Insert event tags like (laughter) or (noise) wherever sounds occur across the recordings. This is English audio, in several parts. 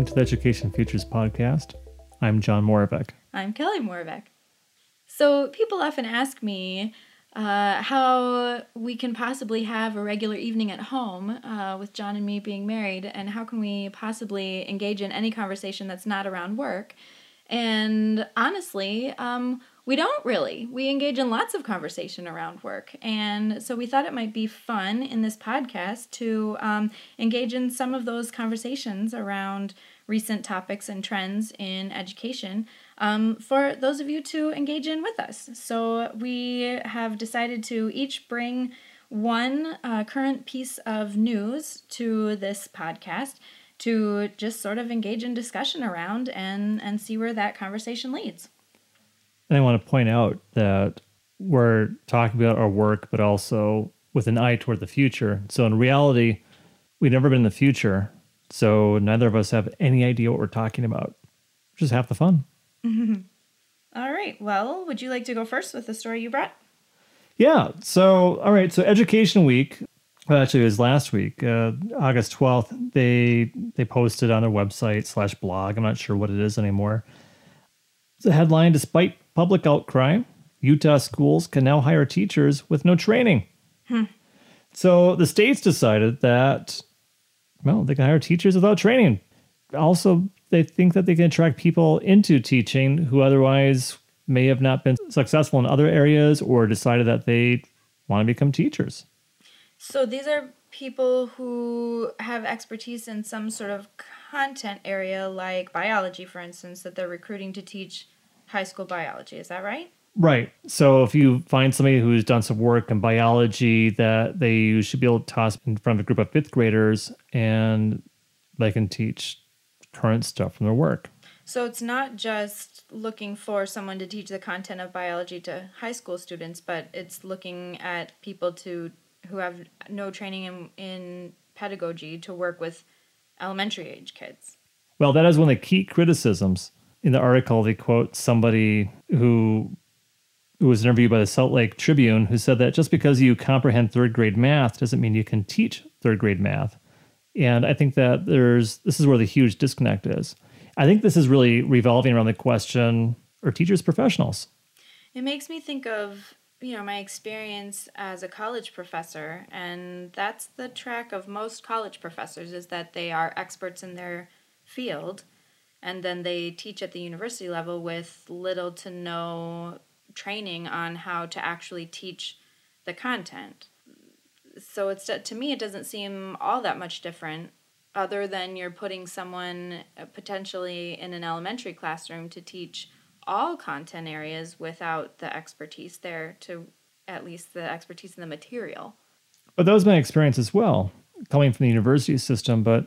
welcome to the Education Futures podcast. I'm John Moravec. I'm Kelly Moravec. So, people often ask me uh, how we can possibly have a regular evening at home uh, with John and me being married, and how can we possibly engage in any conversation that's not around work. And honestly, um, we don't really. We engage in lots of conversation around work. And so we thought it might be fun in this podcast to um, engage in some of those conversations around recent topics and trends in education um, for those of you to engage in with us. So we have decided to each bring one uh, current piece of news to this podcast to just sort of engage in discussion around and and see where that conversation leads. And I want to point out that we're talking about our work, but also with an eye toward the future. So in reality, we've never been in the future. So neither of us have any idea what we're talking about. Just half the fun. (laughs) all right. Well, would you like to go first with the story you brought? Yeah. So, all right. So Education Week, well, actually, it was last week, uh, August 12th. They they posted on their website slash blog. I'm not sure what it is anymore. It's a headline Despite public outcry, Utah schools can now hire teachers with no training. Hmm. So the states decided that, well, they can hire teachers without training. Also, they think that they can attract people into teaching who otherwise may have not been successful in other areas or decided that they want to become teachers. So these are people who have expertise in some sort of content area, like biology, for instance, that they're recruiting to teach high school biology. Is that right? Right. So if you find somebody who's done some work in biology that they should be able to toss in front of a group of fifth graders and they can teach current stuff from their work. So it's not just looking for someone to teach the content of biology to high school students, but it's looking at people to who have no training in, in pedagogy to work with elementary age kids. Well, that is one of the key criticisms in the article. They quote somebody who who was interviewed by the Salt Lake Tribune who said that just because you comprehend third grade math doesn't mean you can teach third grade math. And I think that there's this is where the huge disconnect is. I think this is really revolving around the question are teachers professionals? It makes me think of, you know, my experience as a college professor and that's the track of most college professors is that they are experts in their field and then they teach at the university level with little to no training on how to actually teach the content. So it's to me it doesn't seem all that much different other than you're putting someone uh, potentially in an elementary classroom to teach all content areas without the expertise there to at least the expertise in the material. But that was my experience as well coming from the university system but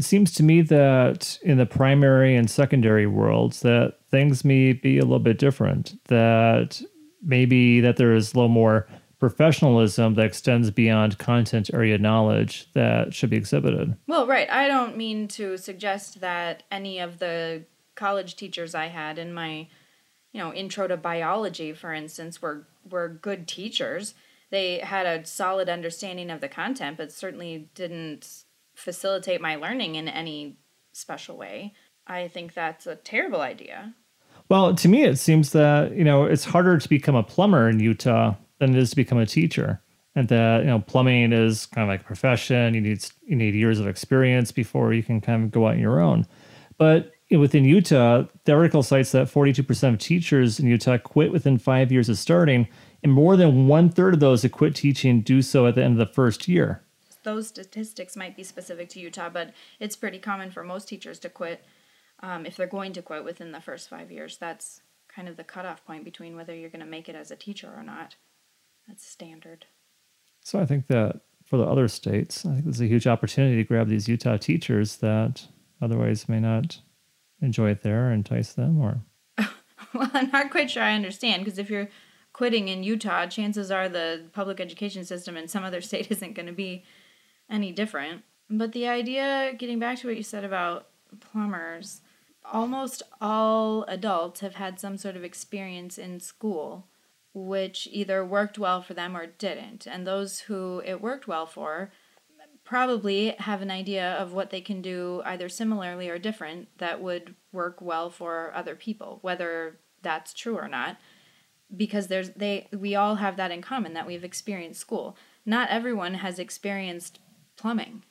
it seems to me that in the primary and secondary worlds that things may be a little bit different that maybe that there is a little more professionalism that extends beyond content area knowledge that should be exhibited. Well, right. I don't mean to suggest that any of the college teachers I had in my, you know, intro to biology, for instance, were were good teachers. They had a solid understanding of the content, but certainly didn't facilitate my learning in any special way. I think that's a terrible idea. Well, to me, it seems that, you know, it's harder to become a plumber in Utah than it is to become a teacher. And that, you know, plumbing is kind of like a profession. You need, you need years of experience before you can kind of go out on your own. But within Utah, the article cites that 42% of teachers in Utah quit within five years of starting, and more than one third of those that quit teaching do so at the end of the first year. Those statistics might be specific to Utah, but it's pretty common for most teachers to quit um, if they're going to quit within the first five years. That's kind of the cutoff point between whether you're going to make it as a teacher or not. That's standard. So I think that for the other states, I think there's a huge opportunity to grab these Utah teachers that otherwise may not enjoy it there, or entice them, or. (laughs) well, I'm not quite sure I understand because if you're quitting in Utah, chances are the public education system in some other state (laughs) isn't going to be any different. But the idea, getting back to what you said about plumbers, almost all adults have had some sort of experience in school which either worked well for them or didn't. And those who it worked well for probably have an idea of what they can do either similarly or different that would work well for other people, whether that's true or not. Because there's they we all have that in common that we've experienced school. Not everyone has experienced plumbing.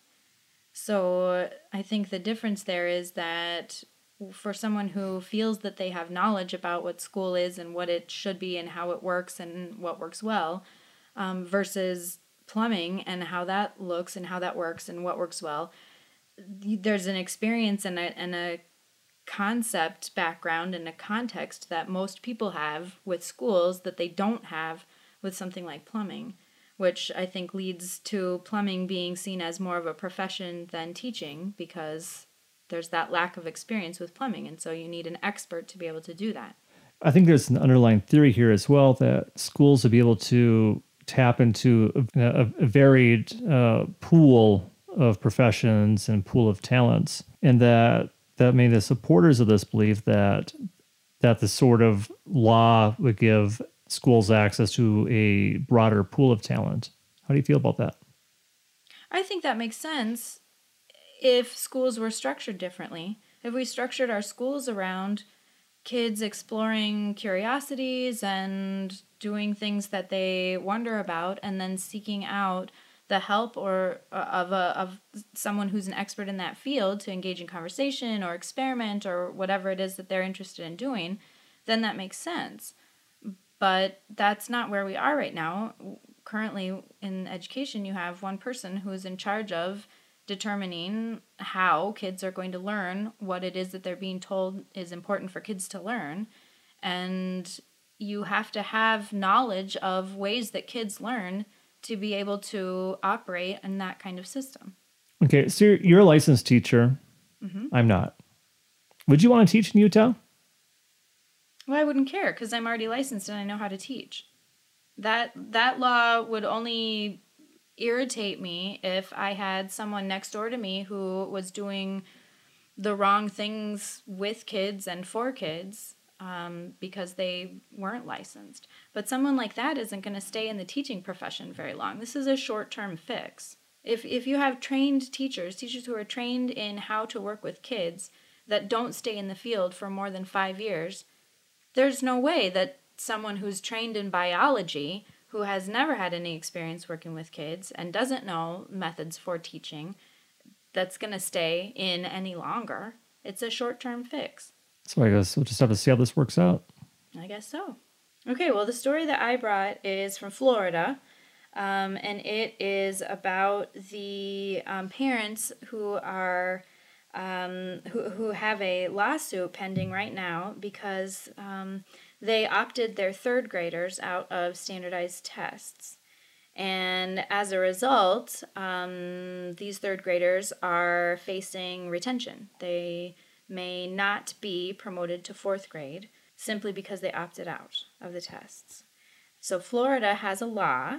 So I think the difference there is that for someone who feels that they have knowledge about what school is and what it should be and how it works and what works well, um, versus plumbing and how that looks and how that works and what works well, there's an experience and a, and a concept background and a context that most people have with schools that they don't have with something like plumbing, which I think leads to plumbing being seen as more of a profession than teaching because there's that lack of experience with plumbing. And so you need an expert to be able to do that. I think there's an underlying theory here as well that schools will be able to tap into a, a varied uh, pool of professions and pool of talents, and that that made the supporters of this believe that that the sort of law would give schools access to a broader pool of talent. How do you feel about that? I think that makes sense if schools were structured differently. If we structured our schools around kids exploring curiosities and doing things that they wonder about and then seeking out the help or uh, of a of someone who's an expert in that field to engage in conversation or experiment or whatever it is that they're interested in doing then that makes sense but that's not where we are right now currently in education you have one person who is in charge of determining how kids are going to learn what it is that they're being told is important for kids to learn. And you have to have knowledge of ways that kids learn to be able to operate in that kind of system. Okay, so you're, you're a licensed teacher. Mm-hmm. I'm not. Would you want to teach in Utah? Well, I wouldn't care because I'm already licensed and I know how to teach. That that law would only irritate me if I had someone next door to me who was doing the wrong things with kids and for kids um, because they weren't licensed. But someone like that isn't going to stay in the teaching profession very long. This is a short term fix. If, if you have trained teachers, teachers who are trained in how to work with kids that don't stay in the field for more than five years, there's no way that someone who's trained in biology who has never had any experience working with kids and doesn't know methods for teaching that's going to stay in any longer. It's a short term fix. So I guess we'll just have to see how this works out. I guess so. Okay, well, the story that I brought is from Florida. Um, and it is about the um, parents who are um, who, who have a lawsuit pending right now because um, they opted their third graders out of standardized tests. And as a result, um, these third graders are facing retention. They may not be promoted to fourth grade simply because they opted out of the tests. So, Florida has a law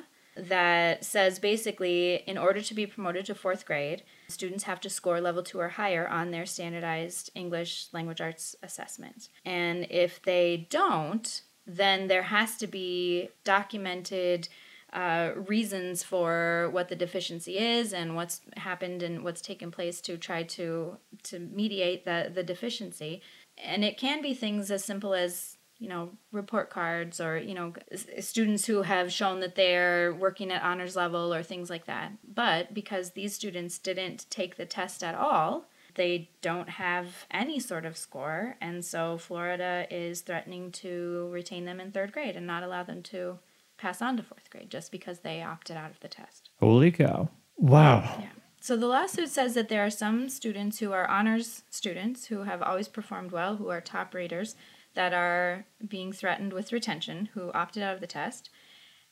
that says basically, in order to be promoted to fourth grade, students have to score level two or higher on their standardized English language arts assessment. And if they don't, then there has to be documented uh, reasons for what the deficiency is and what's happened and what's taken place to try to to mediate the, the deficiency. And it can be things as simple as you know report cards or you know students who have shown that they're working at honors level or things like that. But because these students didn't take the test at all they don't have any sort of score. And so florida is threatening to retain them in third grade and not allow them to pass on to fourth grade just because they opted out of the test. Holy cow. Wow. Yeah. So the lawsuit says that there are some students who are honors students who have always performed well who are top raters that are being threatened with retention who opted out of the test.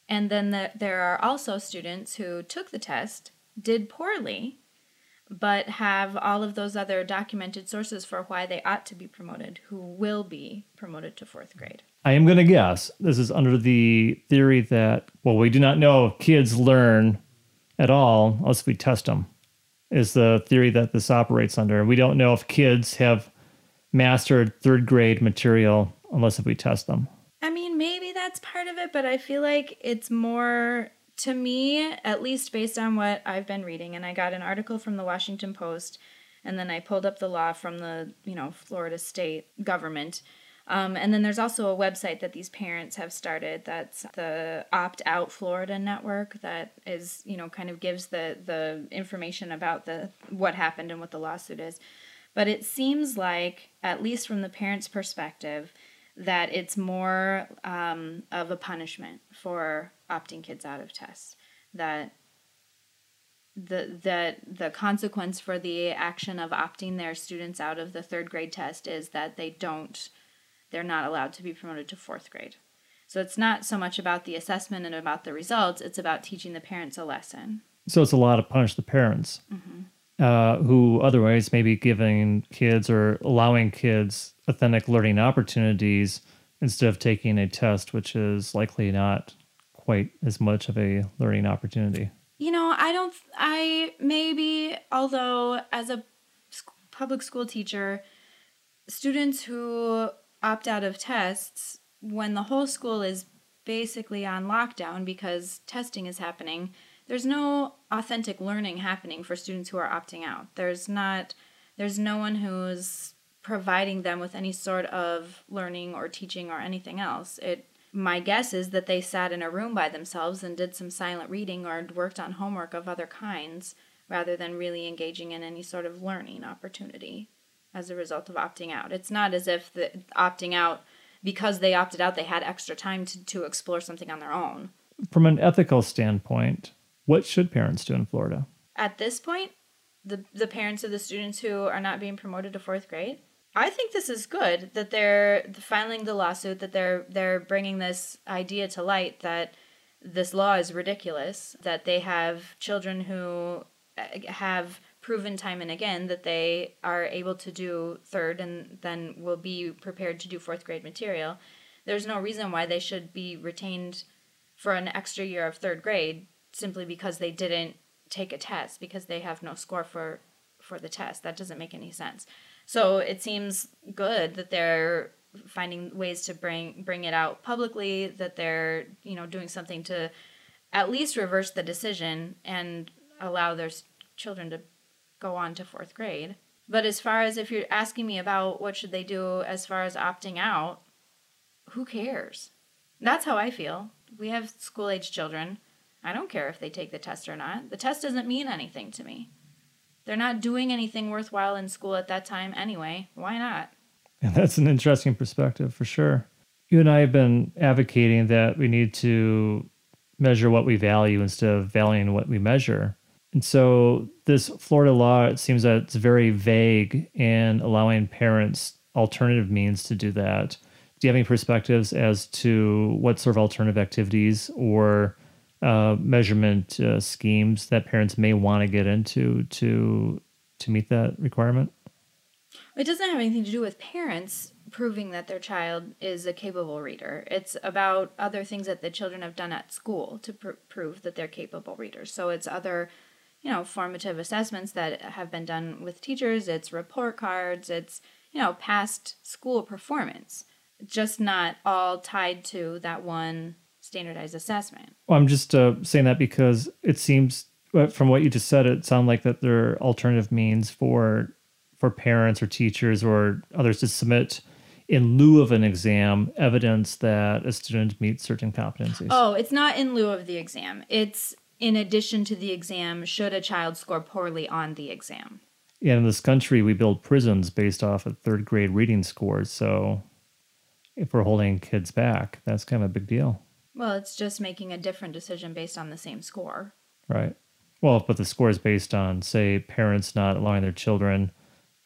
And then the, there are also students who took the test, did poorly, but have all of those other documented sources for why they ought to be promoted, who will be promoted to fourth grade. I am going to guess this is under the theory that, well, we do not know if kids learn at all unless we test them, is the theory that this operates under. We don't know if kids have mastered third grade material unless if we test them. I mean, maybe that's part of it, but I feel like it's more to me, at least based on what I've been reading, and I got an article from the Washington Post, and then I pulled up the law from the you know Florida state government. Um, and then there's also a website that these parents have started that's the Opt Out Florida network that is, you know, kind of gives the the information about the what happened and what the lawsuit is. But it seems like, at least from the parents' perspective, that it's more um, of a punishment for opting kids out of tests. That the that the consequence for the action of opting their students out of the third grade test is that they don't they're not allowed to be promoted to fourth grade. So it's not so much about the assessment and about the results, it's about teaching the parents a lesson. So it's a lot to punish the parents mm-hmm. Uh, who otherwise may be giving kids or allowing kids authentic learning opportunities instead of taking a test, which is likely not quite as much of a learning opportunity. You know, I don't, I maybe, although as a public school teacher, students who opt out of tests when the whole school is basically on lockdown because testing is happening, there's no authentic learning happening for students who are opting out. There's not there's no one who's providing them with any sort of learning or teaching or anything else. It my guess is that they sat in a room by themselves and did some silent reading or worked on homework of other kinds rather than really engaging in any sort of learning opportunity as a result of opting out. It's not as if the opting out because they opted out they had extra time to, to explore something on their own. From an ethical standpoint, what should parents do in Florida? At this point, the the parents of the students who are not being promoted to fourth grade, I think this is good that they're filing the lawsuit that they're they're bringing this idea to light that this law is ridiculous that they have children who uh, have proven time and again that they are able to do third and then will be prepared to do fourth grade material, there's no reason why they should be retained for an extra year of third grade simply because they didn't take a test because they have no score for for the test. That doesn't make any sense. So it seems good that they're finding ways to bring bring it out publicly that they're, you know, doing something to at least reverse the decision and allow their children to go on to fourth grade. But as far as if you're asking me about what should they do as far as opting out, who cares? That's how I feel. We have school age children. I don't care if they take the test or not. The test doesn't mean anything to me. They're not doing anything worthwhile in school at that time anyway. Why not? And that's an interesting perspective for sure. You and I have been advocating that we need to measure what we value instead of valuing what we measure. And so this Florida law, it seems that it's very vague in allowing parents alternative means to do that. Do you have any perspectives as to what sort of alternative activities or uh, measurement uh, schemes that parents may want to get into to to meet that requirement? It doesn't have anything to do with parents proving that their child is a capable reader. It's about other things that the children have done at school to pr- prove that they're capable readers. So it's other you know, formative assessments that have been done with teachers, it's report cards, it's, you know, past school performance, just not all tied to that one standardized assessment. Well, I'm just uh, saying that because it seems uh, from what you just said, it sounds like that there are alternative means for for parents or teachers or others to submit in lieu of an exam evidence that a student meets certain competencies. Oh, it's not in lieu of the exam. It's in addition to the exam should a child score poorly on the exam. Yeah, in this country, we build prisons based off of third grade reading scores. So if we're holding kids back, that's kind of a big deal. Well, it's just making a different decision based on the same score. Right. Well, but the score is based on, say, parents not allowing their children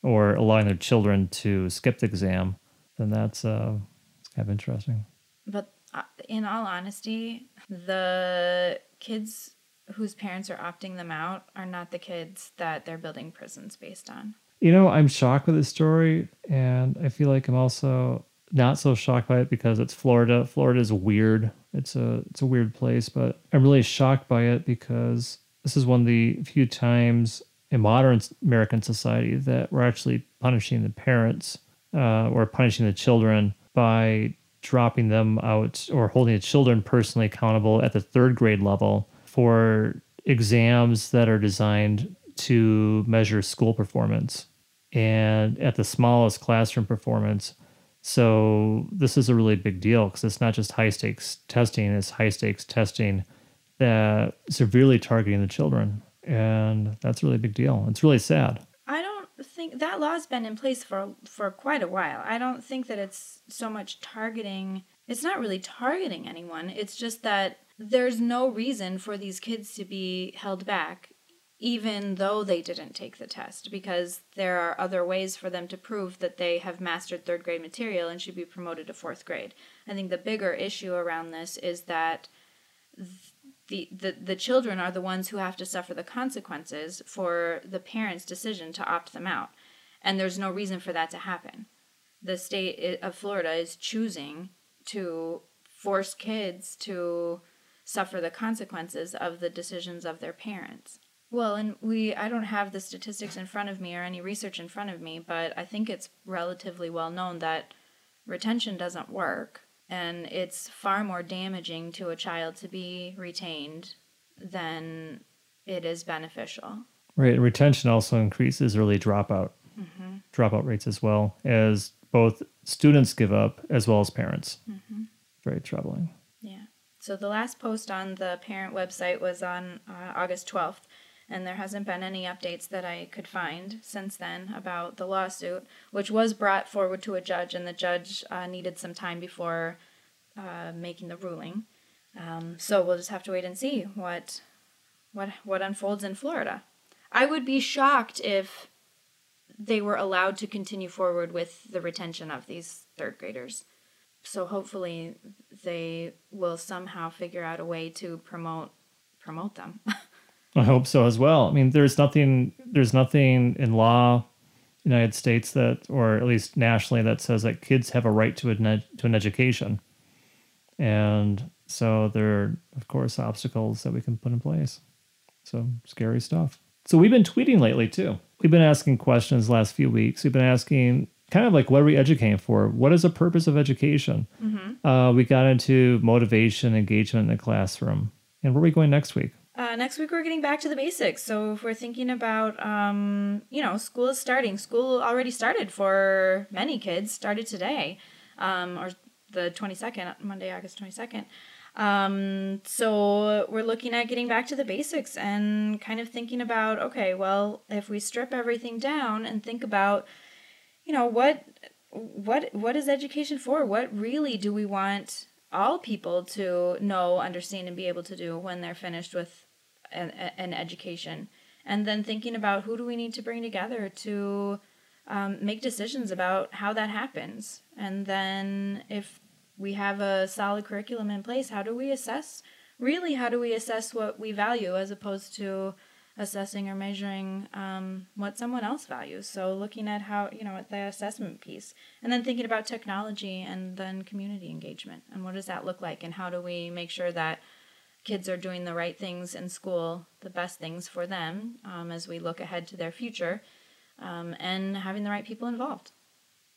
or allowing their children to skip the exam, then that's uh, it's kind of interesting. But uh, in all honesty, the kids whose parents are opting them out are not the kids that they're building prisons based on. You know, I'm shocked with this story, and I feel like I'm also not so shocked by it because it's Florida. Florida is weird. It's a it's a weird place, but I'm really shocked by it because this is one of the few times in modern American society that we're actually punishing the parents uh, or punishing the children by dropping them out or holding the children personally accountable at the third grade level for exams that are designed to measure school performance and at the smallest classroom performance. So this is a really big deal because it's not just high stakes testing, it's high stakes testing that severely targeting the children. And that's a really big deal. It's really sad. I don't think that law's been in place for for quite a while. I don't think that it's so much targeting. It's not really targeting anyone. It's just that there's no reason for these kids to be held back even though they didn't take the test because there are other ways for them to prove that they have mastered third grade material and should be promoted to fourth grade. I think the bigger issue around this is that the, the, the children are the ones who have to suffer the consequences for the parents' decision to opt them out. And there's no reason for that to happen. The state of Florida is choosing to force kids to suffer the consequences of the decisions of their parents. Well, and we I don't have the statistics in front of me or any research in front of me, but I think it's relatively well known that retention doesn't work and it's far more damaging to a child to be retained than it is beneficial. Right, and retention also increases early dropout mm-hmm. dropout rates as well as both students give up as well as parents. Mm-hmm. Very troubling. Yeah. So the last post on the parent website was on uh, August 12th, and there hasn't been any updates that I could find since then about the lawsuit, which was brought forward to a judge, and the judge uh, needed some time before uh, making the ruling. Um, so we'll just have to wait and see what what what unfolds in Florida. I would be shocked if they were allowed to continue forward with the retention of these third graders. So hopefully they will somehow figure out a way to promote promote them. (laughs) I hope so as well. I mean, there's nothing there's nothing in law United States that or at least nationally that says that kids have a right to an ed- to an education. And so there are of course obstacles that we can put in place. So scary stuff. So we've been tweeting lately too. We've been asking questions last few weeks. We've been asking kind of like what are we educating for? What is the purpose of education? Mm-hmm. Uh, we got into motivation, engagement in the classroom. And where are we going next week? Uh, next week we're getting back to the basics. So if we're thinking about, um, you know, school is starting. School already started for many kids. Started today, um, or the twenty second, Monday, August twenty second. Um, so we're looking at getting back to the basics and kind of thinking about, okay, well, if we strip everything down and think about, you know, what what what is education for? What really do we want all people to know, understand, and be able to do when they're finished with an, an education. And then thinking about who do we need to bring together to um, make decisions about how that happens. And then if we have a solid curriculum in place, how do we assess? Really, how do we assess what we value as opposed to assessing or measuring um, what someone else values. So looking at how you know the assessment piece, and then thinking about technology and then community engagement and what does that look like, and how do we make sure that kids are doing the right things in school, the best things for them um, as we look ahead to their future, um, and having the right people involved.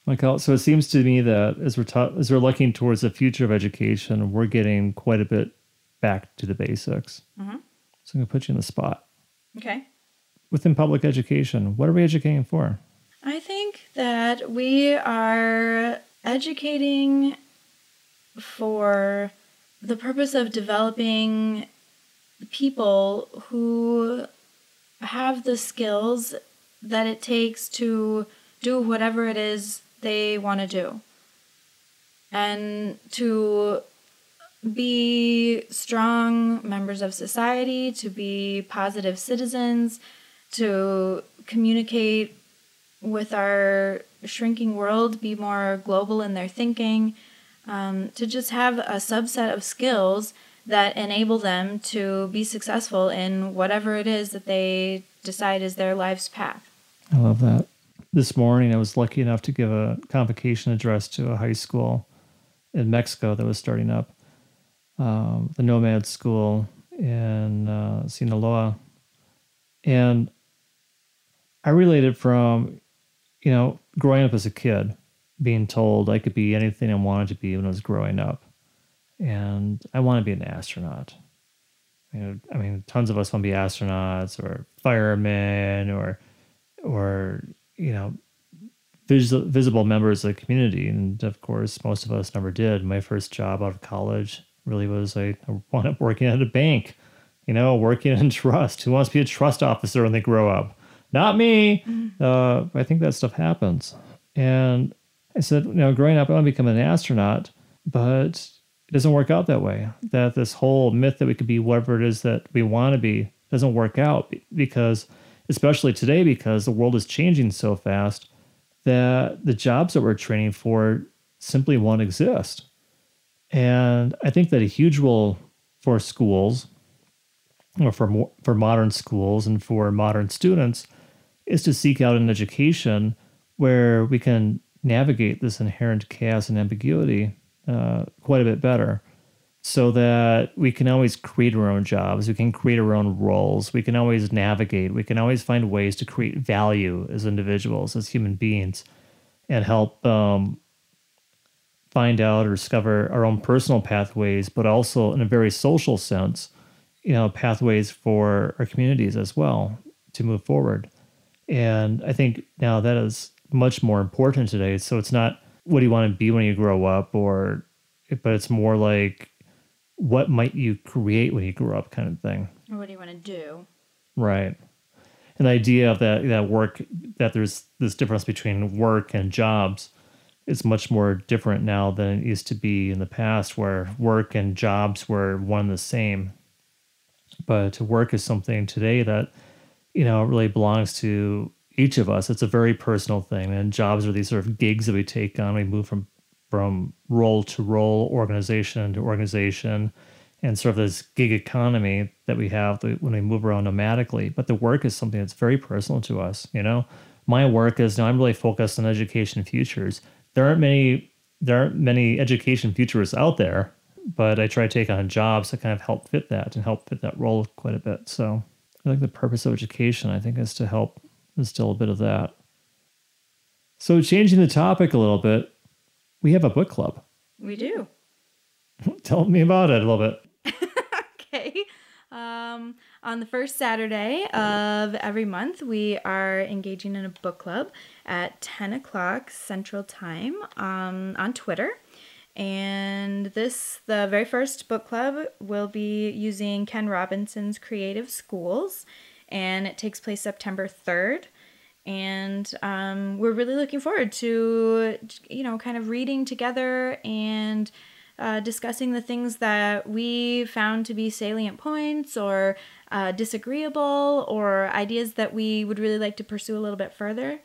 Michael, so it seems to me that as we're ta- as we're looking towards the future of education, we're getting quite a bit back to the basics. Mm-hmm. So I'm gonna put you in the spot. Okay. Within public education, what are we educating for? I think that we are educating for the purpose of developing people who have the skills that it takes to do whatever it is they want to do. And to be strong members of society, to be positive citizens, to communicate with our shrinking world, be more global in their thinking, um, to just have a subset of skills that enable them to be successful in whatever it is that they decide is their life's path. I love that. This morning, I was lucky enough to give a convocation address to a high school in Mexico that was starting up um, the Nomad School in uh, Sinaloa, and I related from, you know, growing up as a kid, being told I could be anything I wanted to be when I was growing up, and I want to be an astronaut. you know, I mean, tons of us want to be astronauts or firemen or, or you know, vis- visible members of the community. And of course, most of us never did. My first job out of college really was I wound up working at a bank, you know, working in (laughs) trust. Who wants to be a trust officer when they grow up? Not me. Mm-hmm. Uh, I think that stuff happens. And I said, you know, growing up, I want to become an astronaut, but it doesn't work out that way. That this whole myth that we could be whatever it is that we want to be doesn't work out because, especially today, because the world is changing so fast that the jobs that we're training for simply won't exist. And I think that a huge role for schools, or for for modern schools and for modern students, is to seek out an education where we can navigate this inherent chaos and ambiguity uh, quite a bit better so that we can always create our own jobs, we can create our own roles, we can always navigate, we can always find ways to create value as individuals, as human beings, and help um, find out or discover our own personal pathways, but also in a very social sense, you know, pathways for our communities as well to move forward. And I think now that is much more important today. So it's not what do you want to be when you grow up or but it's more like what might you create when you grow up kind of thing. Or what do you want to do. Right. And the idea of that that work that there's this difference between work and jobs is much more different now than it used to be in the past where work and jobs were one and the same. But work is something today that you know really belongs to each of us. It's a very personal thing. And jobs are these sort of gigs that we take on. We move from from role to role, organization to organization, and sort of this gig economy that we have when we move around nomadically. But the work is something that's very personal to us. You know, my work is now I'm really focused on education futures. There aren't many there aren't many education futurists out there, but I try to take on jobs that kind of help fit that and help fit that role quite a bit. So I think the purpose of education, I think, is to help there's still a bit of that. So, changing the topic a little bit, we have a book club. We do. (laughs) Tell me about it a little bit. (laughs) okay. Um, on the first Saturday of every month, we are engaging in a book club at 10 o'clock Central Time um, on Twitter. And this, the very first book club, will be using Ken Robinson's Creative Schools and it takes place September 3rd. And um, we're really looking forward to, you know, kind of reading together and uh, discussing the things that we found to be salient points or uh, disagreeable or ideas that we would really like to pursue a little bit further.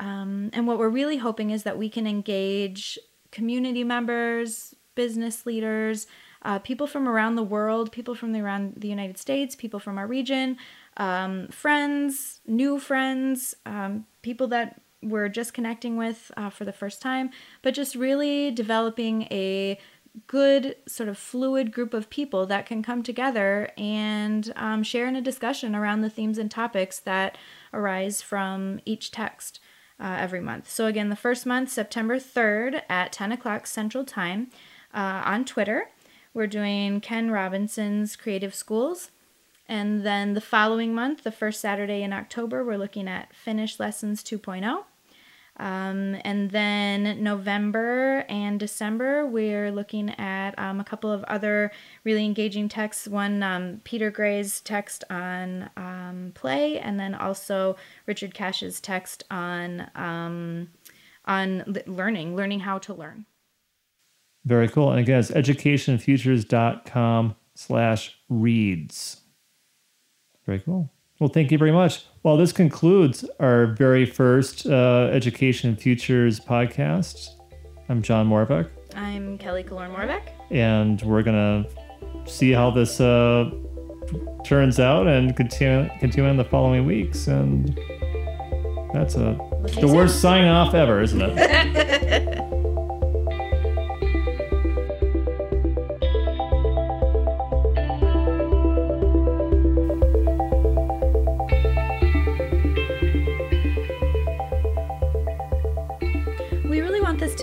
Um, and what we're really hoping is that we can engage community members, business leaders, uh, people from around the world, people from the, around the United States, people from our region, um, friends, new friends, um, people that we're just connecting with uh, for the first time, but just really developing a good sort of fluid group of people that can come together and um, share in a discussion around the themes and topics that arise from each text uh, every month. So, again, the first month, September 3rd at 10 o'clock Central Time uh, on Twitter. We're doing Ken Robinson's Creative Schools. And then the following month, the first Saturday in October, we're looking at Finnish Lessons 2.0. Um, and then November and December, we're looking at um, a couple of other really engaging texts. One, um, Peter Gray's text on um, play, and then also Richard Cash's text on um, on learning, learning how to learn. Very cool. And again, it's educationfutures.com slash reads. Very cool. Well, thank you very much. Well, this concludes our very first uh, Education Futures podcast. I'm John Moravec. I'm Kelly Kalorn Moravec. And we're going to see how this uh, turns out and continue, continue in the following weeks. And that's a, the worst sign off ever, isn't it? (laughs)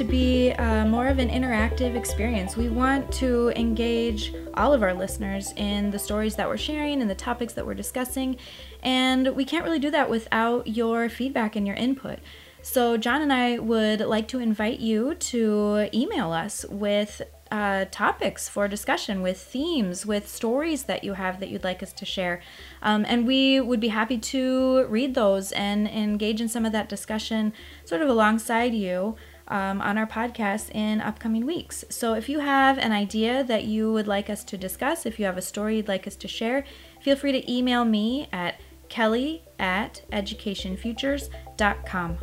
be uh, more of an interactive experience. We want to engage all of our listeners in the stories that we're sharing and the topics that we're discussing, and we can't really do that without your feedback and your input. So, John and I would like to invite you to email us with uh, topics for discussion, with themes, with stories that you have that you'd like us to share. Um, and we would be happy to read those and engage in some of that discussion sort of alongside you. Um, on our podcast in upcoming weeks. So, if you have an idea that you would like us to discuss, if you have a story you'd like us to share, feel free to email me at kelly at educationfutures.com.